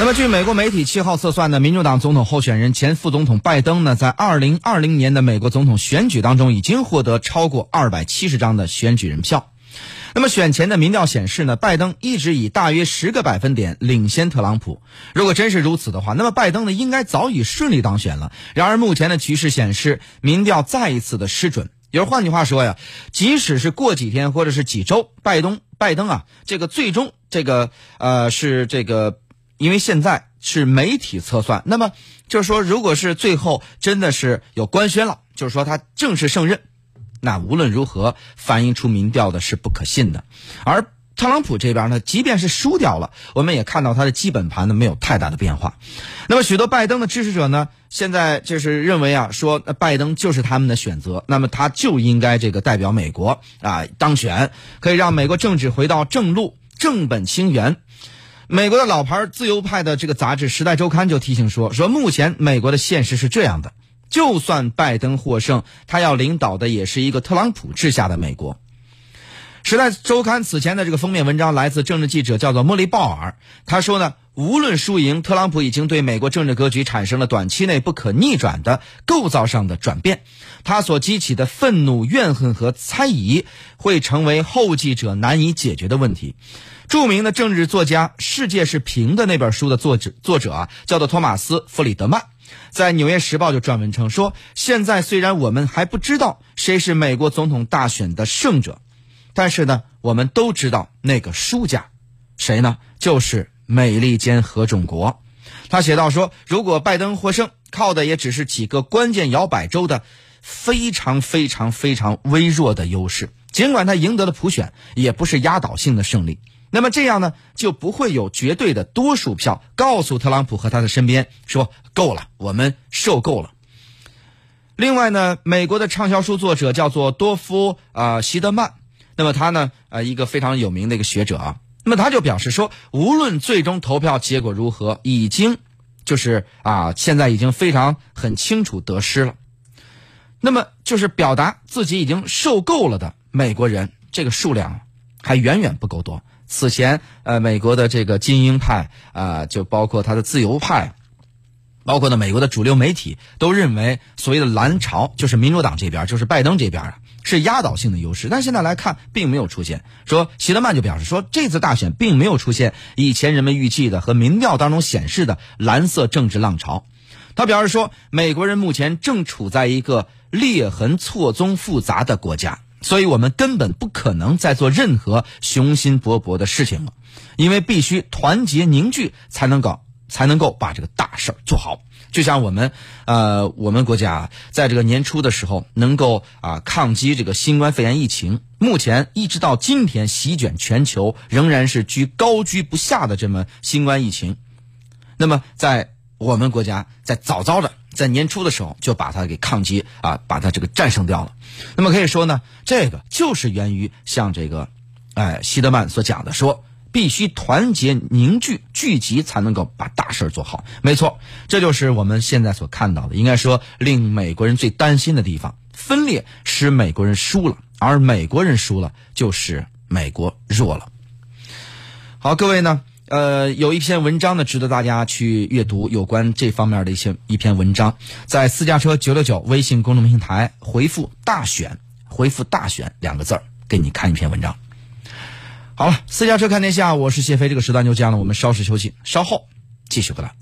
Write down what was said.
那么，据美国媒体七号测算呢，民主党总统候选人前副总统拜登呢，在二零二零年的美国总统选举当中，已经获得超过二百七十张的选举人票。那么，选前的民调显示呢，拜登一直以大约十个百分点领先特朗普。如果真是如此的话，那么拜登呢，应该早已顺利当选了。然而，目前的局势显示，民调再一次的失准。也就是换句话说呀，即使是过几天或者是几周，拜登拜登啊，这个最终这个呃是这个。因为现在是媒体测算，那么就是说，如果是最后真的是有官宣了，就是说他正式胜任，那无论如何反映出民调的是不可信的。而特朗普这边呢，即便是输掉了，我们也看到他的基本盘呢没有太大的变化。那么许多拜登的支持者呢，现在就是认为啊，说拜登就是他们的选择，那么他就应该这个代表美国啊当选，可以让美国政治回到正路，正本清源。美国的老牌自由派的这个杂志《时代周刊》就提醒说：“说目前美国的现实是这样的，就算拜登获胜，他要领导的也是一个特朗普治下的美国。”《时代周刊》此前的这个封面文章来自政治记者叫做莫莉鲍尔，他说呢：“无论输赢，特朗普已经对美国政治格局产生了短期内不可逆转的构造上的转变，他所激起的愤怒、怨恨和猜疑会成为后继者难以解决的问题。”著名的政治作家《世界是平的》那本书的作者作者啊，叫做托马斯·弗里德曼，在《纽约时报》就撰文称说：“现在虽然我们还不知道谁是美国总统大选的胜者，但是呢，我们都知道那个输家，谁呢？就是美利坚合众国。”他写道说：“如果拜登获胜，靠的也只是几个关键摇摆州的非常非常非常微弱的优势，尽管他赢得了普选，也不是压倒性的胜利。”那么这样呢，就不会有绝对的多数票告诉特朗普和他的身边说够了，我们受够了。另外呢，美国的畅销书作者叫做多夫啊希德曼，那么他呢呃一个非常有名的一个学者啊，那么他就表示说，无论最终投票结果如何，已经就是啊现在已经非常很清楚得失了。那么就是表达自己已经受够了的美国人，这个数量还远远不够多。此前，呃，美国的这个精英派啊，就包括他的自由派，包括呢美国的主流媒体，都认为所谓的蓝潮就是民主党这边，就是拜登这边啊，是压倒性的优势。但现在来看，并没有出现。说希德曼就表示说，这次大选并没有出现以前人们预计的和民调当中显示的蓝色政治浪潮。他表示说，美国人目前正处在一个裂痕错综复杂的国家。所以我们根本不可能再做任何雄心勃勃的事情了，因为必须团结凝聚才能搞才能够把这个大事儿做好。就像我们，呃，我们国家在这个年初的时候能够啊抗击这个新冠肺炎疫情，目前一直到今天席卷全球，仍然是居高居不下的这么新冠疫情。那么在我们国家在早早的。在年初的时候就把它给抗击啊，把它这个战胜掉了。那么可以说呢，这个就是源于像这个，哎，希德曼所讲的，说必须团结凝聚聚集才能够把大事做好。没错，这就是我们现在所看到的，应该说令美国人最担心的地方：分裂使美国人输了，而美国人输了就是美国弱了。好，各位呢？呃，有一篇文章呢，值得大家去阅读，有关这方面的一些一篇文章，在私家车九六九微信公众平台回复“大选”，回复“大选”两个字儿，给你看一篇文章。好了，私家车看天下，我是谢飞，这个时段就这样了，我们稍事休息，稍后继续回来。